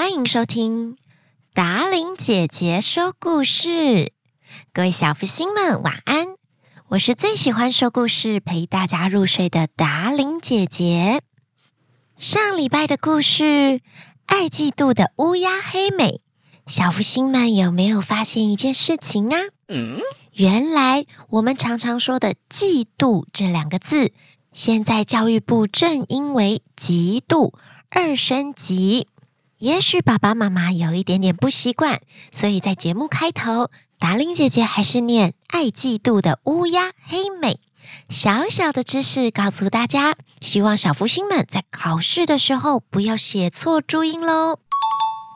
欢迎收听达玲姐姐说故事，各位小福星们晚安！我是最喜欢说故事陪大家入睡的达玲姐姐。上礼拜的故事，爱嫉妒的乌鸦黑美，小福星们有没有发现一件事情啊？嗯，原来我们常常说的“嫉妒”这两个字，现在教育部正因为“嫉妒”，而升级。也许爸爸妈妈有一点点不习惯，所以在节目开头，达令姐姐还是念“爱嫉妒的乌鸦黑美”。小小的知识告诉大家，希望小福星们在考试的时候不要写错注音喽。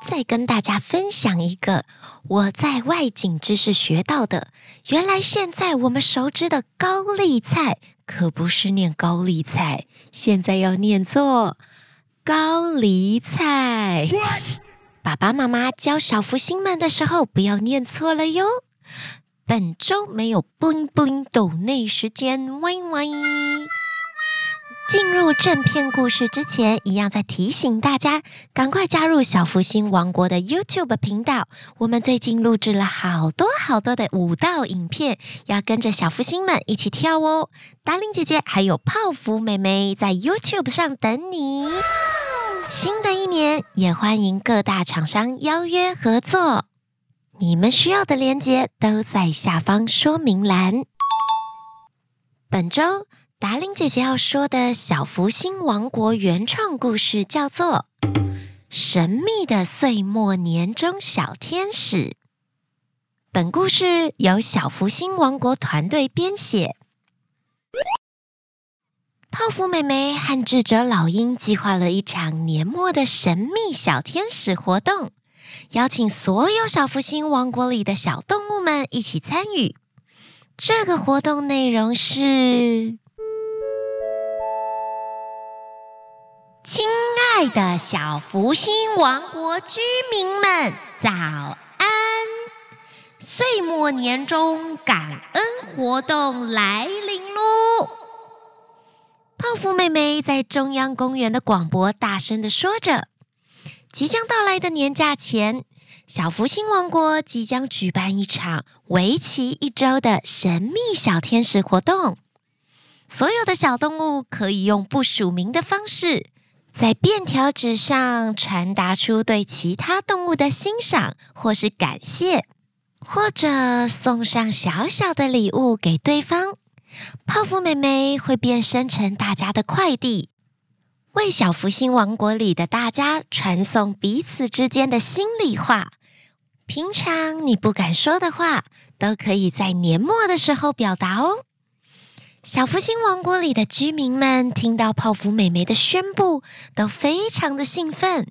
再跟大家分享一个我在外景知识学到的，原来现在我们熟知的高丽菜可不是念高丽菜，现在要念错。高丽菜爸爸妈妈教小福星们的时候，不要念错了哟。本周没有 bling bling 抖内时间，喂喂。进入正片故事之前，一样在提醒大家，赶快加入小福星王国的 YouTube 频道。我们最近录制了好多好多的舞蹈影片，要跟着小福星们一起跳哦。达令姐姐还有泡芙妹妹在 YouTube 上等你。新的一年，也欢迎各大厂商邀约合作。你们需要的链接都在下方说明栏。本周达伶姐姐要说的小福星王国原创故事叫做《神秘的岁末年终小天使》。本故事由小福星王国团队编写。泡芙妹妹和智者老鹰计划了一场年末的神秘小天使活动，邀请所有小福星王国里的小动物们一起参与。这个活动内容是：亲爱的小福星王国居民们，早安！岁末年终感恩活动来！泡芙妹妹在中央公园的广播大声地说着：“即将到来的年假前，小福星王国即将举办一场为期一周的神秘小天使活动。所有的小动物可以用不署名的方式，在便条纸上传达出对其他动物的欣赏或是感谢，或者送上小小的礼物给对方。”泡芙妹妹会变身成大家的快递，为小福星王国里的大家传送彼此之间的心里话。平常你不敢说的话，都可以在年末的时候表达哦。小福星王国里的居民们听到泡芙妹妹的宣布，都非常的兴奋。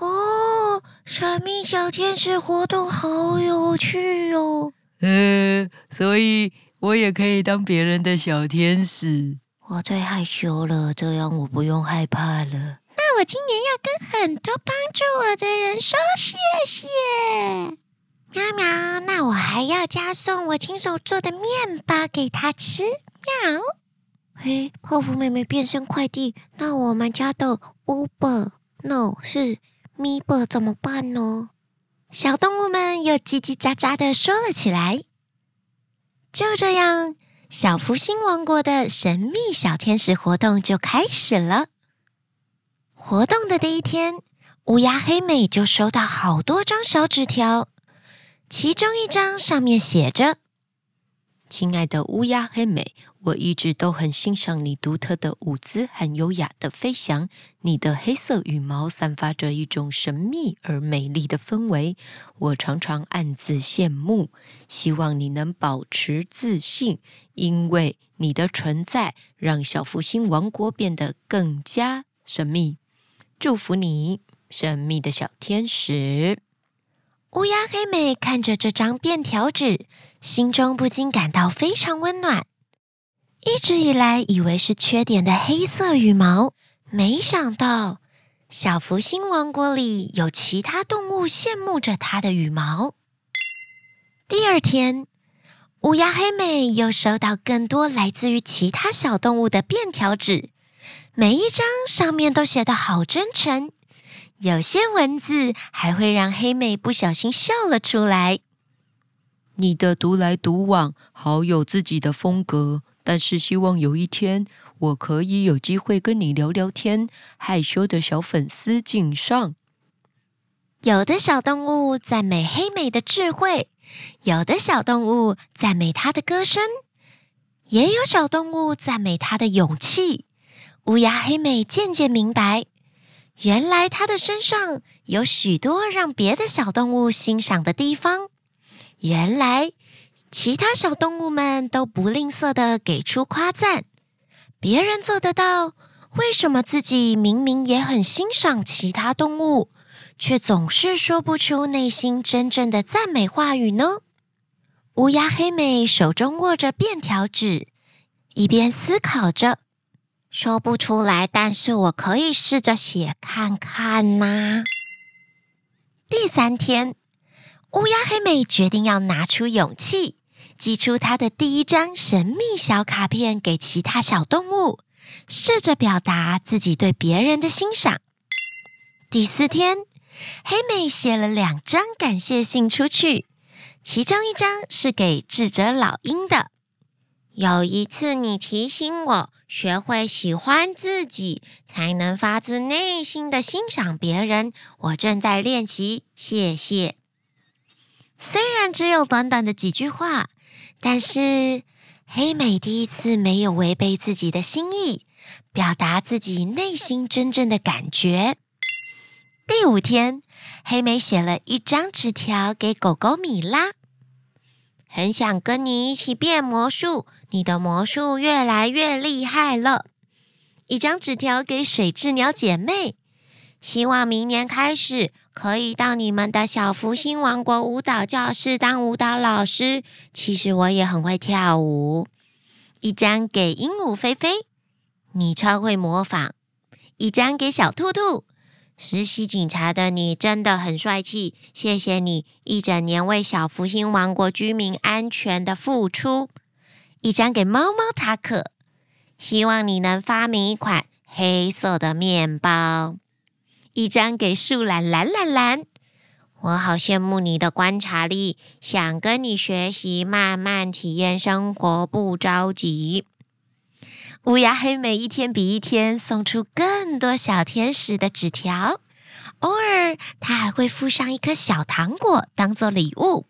哦，神秘小天使活动好有趣哦！呃，所以。我也可以当别人的小天使。我最害羞了，这样我不用害怕了。那我今年要跟很多帮助我的人说谢谢。喵喵，那我还要加送我亲手做的面包给他吃。喵。嘿，泡芙妹妹变身快递，那我们家的 Uber No 是 Miber 怎么办呢？小动物们又叽叽喳喳的说了起来。就这样，小福星王国的神秘小天使活动就开始了。活动的第一天，乌鸦黑美就收到好多张小纸条，其中一张上面写着：“亲爱的乌鸦黑美。”我一直都很欣赏你独特的舞姿和优雅的飞翔。你的黑色羽毛散发着一种神秘而美丽的氛围，我常常暗自羡慕。希望你能保持自信，因为你的存在让小福星王国变得更加神秘。祝福你，神秘的小天使。乌鸦黑美看着这张便条纸，心中不禁感到非常温暖。一直以来以为是缺点的黑色羽毛，没想到小福星王国里有其他动物羡慕着它的羽毛。第二天，乌鸦黑美又收到更多来自于其他小动物的便条纸，每一张上面都写得好真诚，有些文字还会让黑美不小心笑了出来。你的独来独往，好有自己的风格。但是希望有一天，我可以有机会跟你聊聊天。害羞的小粉丝敬上。有的小动物赞美黑美的智慧，有的小动物赞美她的歌声，也有小动物赞美她的勇气。乌鸦黑美渐渐明白，原来她的身上有许多让别的小动物欣赏的地方。原来其他小动物们都不吝啬的给出夸赞，别人做得到，为什么自己明明也很欣赏其他动物，却总是说不出内心真正的赞美话语呢？乌鸦黑美手中握着便条纸，一边思考着，说不出来，但是我可以试着写看看呐。第三天，乌鸦黑美决定要拿出勇气，寄出他的第一张神秘小卡片给其他小动物，试着表达自己对别人的欣赏。第四天。黑美写了两张感谢信出去，其中一张是给智者老鹰的。有一次，你提醒我学会喜欢自己，才能发自内心的欣赏别人。我正在练习，谢谢。虽然只有短短的几句话，但是黑美第一次没有违背自己的心意，表达自己内心真正的感觉。第五天，黑美写了一张纸条给狗狗米拉，很想跟你一起变魔术，你的魔术越来越厉害了。一张纸条给水雉鸟姐妹，希望明年开始可以到你们的小福星王国舞蹈教室当舞蹈老师。其实我也很会跳舞。一张给鹦鹉菲菲，你超会模仿。一张给小兔兔。实习警察的你真的很帅气，谢谢你一整年为小福星王国居民安全的付出。一张给猫猫塔可，希望你能发明一款黑色的面包。一张给树懒蓝蓝蓝，我好羡慕你的观察力，想跟你学习，慢慢体验生活，不着急。乌鸦黑美一天比一天送出更多小天使的纸条，偶尔他还会附上一颗小糖果当做礼物，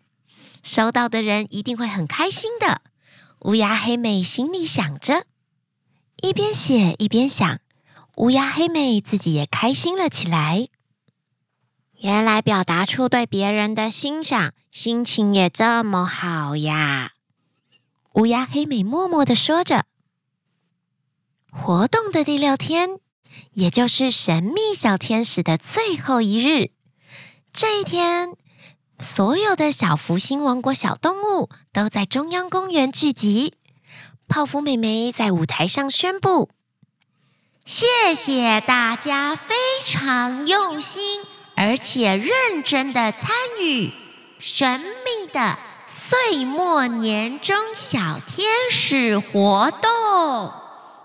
收到的人一定会很开心的。乌鸦黑美心里想着，一边写一边想，乌鸦黑美自己也开心了起来。原来表达出对别人的欣赏，心情也这么好呀！乌鸦黑美默默的说着。活动的第六天，也就是神秘小天使的最后一日。这一天，所有的小福星王国小动物都在中央公园聚集。泡芙妹妹在舞台上宣布：“谢谢大家非常用心而且认真的参与神秘的岁末年终小天使活动。”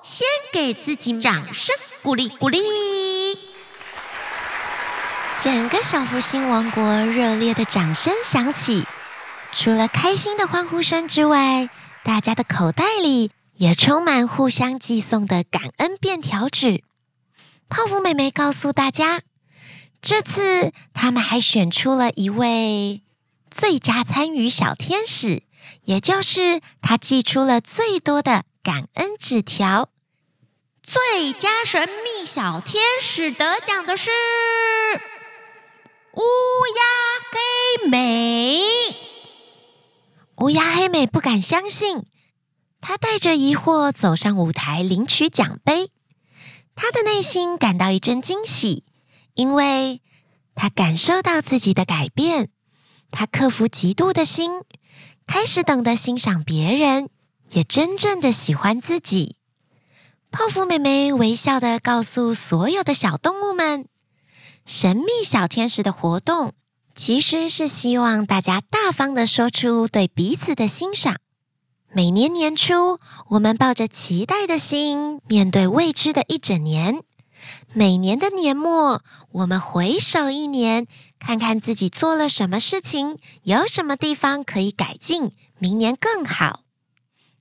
先给自己掌声鼓励鼓励！整个小福星王国热烈的掌声响起，除了开心的欢呼声之外，大家的口袋里也充满互相寄送的感恩便条纸。泡芙妹妹告诉大家，这次他们还选出了一位最佳参与小天使，也就是他寄出了最多的感恩纸条。最佳神秘小天使得奖的是乌鸦黑美。乌鸦黑美不敢相信，她带着疑惑走上舞台领取奖杯。她的内心感到一阵惊喜，因为她感受到自己的改变。她克服嫉妒的心，开始懂得欣赏别人，也真正的喜欢自己。泡芙妹妹微笑的告诉所有的小动物们：“神秘小天使的活动其实是希望大家大方的说出对彼此的欣赏。每年年初，我们抱着期待的心，面对未知的一整年，每年的年末，我们回首一年，看看自己做了什么事情，有什么地方可以改进，明年更好。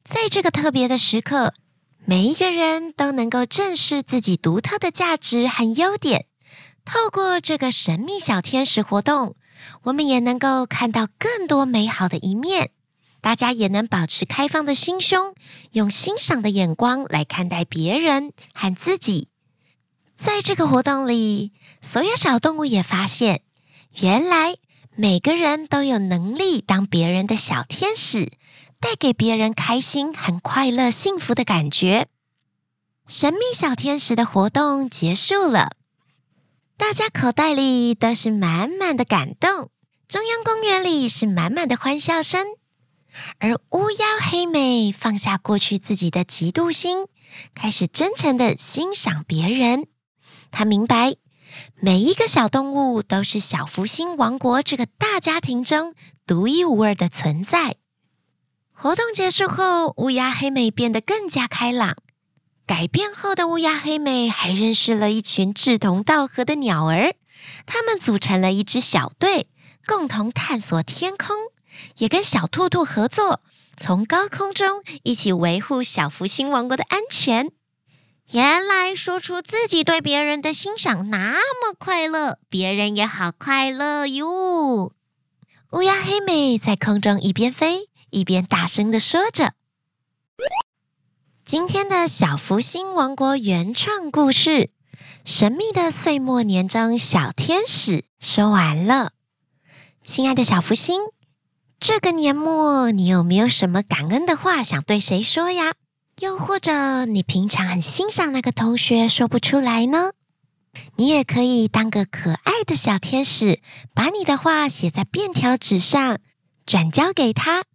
在这个特别的时刻，每一个人都能够正视自己独特的价值和优点。透过这个神秘小天使活动，我们也能够看到更多美好的一面。大家也能保持开放的心胸，用欣赏的眼光来看待别人和自己。在这个活动里，所有小动物也发现，原来每个人都有能力当别人的小天使，带给别人开心和快乐、幸福的感觉。神秘小天使的活动结束了，大家口袋里都是满满的感动，中央公园里是满满的欢笑声。而乌鸦黑美放下过去自己的嫉妒心，开始真诚地欣赏别人。他明白，每一个小动物都是小福星王国这个大家庭中独一无二的存在。活动结束后，乌鸦黑美变得更加开朗。改变后的乌鸦黑美还认识了一群志同道合的鸟儿，他们组成了一支小队，共同探索天空。也跟小兔兔合作，从高空中一起维护小福星王国的安全。原来说出自己对别人的欣赏那么快乐，别人也好快乐哟。乌鸦黑美在空中一边飞一边大声地说着：“今天的小福星王国原创故事《神秘的岁末年终小天使》说完了，亲爱的小福星。这个年末，你有没有什么感恩的话想对谁说呀？又或者你平常很欣赏那个同学，说不出来呢？你也可以当个可爱的小天使，把你的话写在便条纸上，转交给他，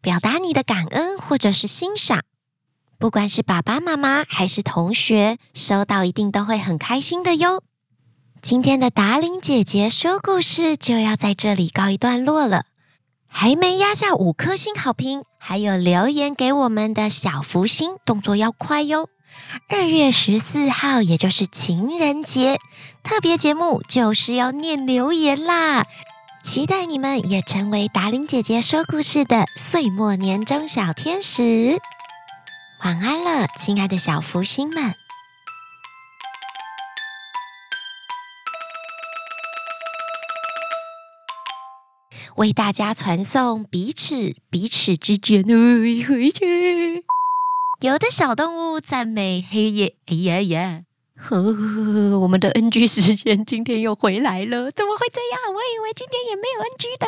表达你的感恩或者是欣赏。不管是爸爸妈妈还是同学，收到一定都会很开心的哟。今天的达伶姐姐说故事就要在这里告一段落了。还没压下五颗星好评，还有留言给我们的小福星，动作要快哟！二月十四号，也就是情人节，特别节目就是要念留言啦！期待你们也成为达伶姐姐说故事的岁末年终小天使。晚安了，亲爱的小福星们。为大家传送彼此彼此之间的回去。有的小动物赞美黑夜，哎呀呀！呵，我们的 NG 时间今天又回来了，怎么会这样？我以为今天也没有 NG 的。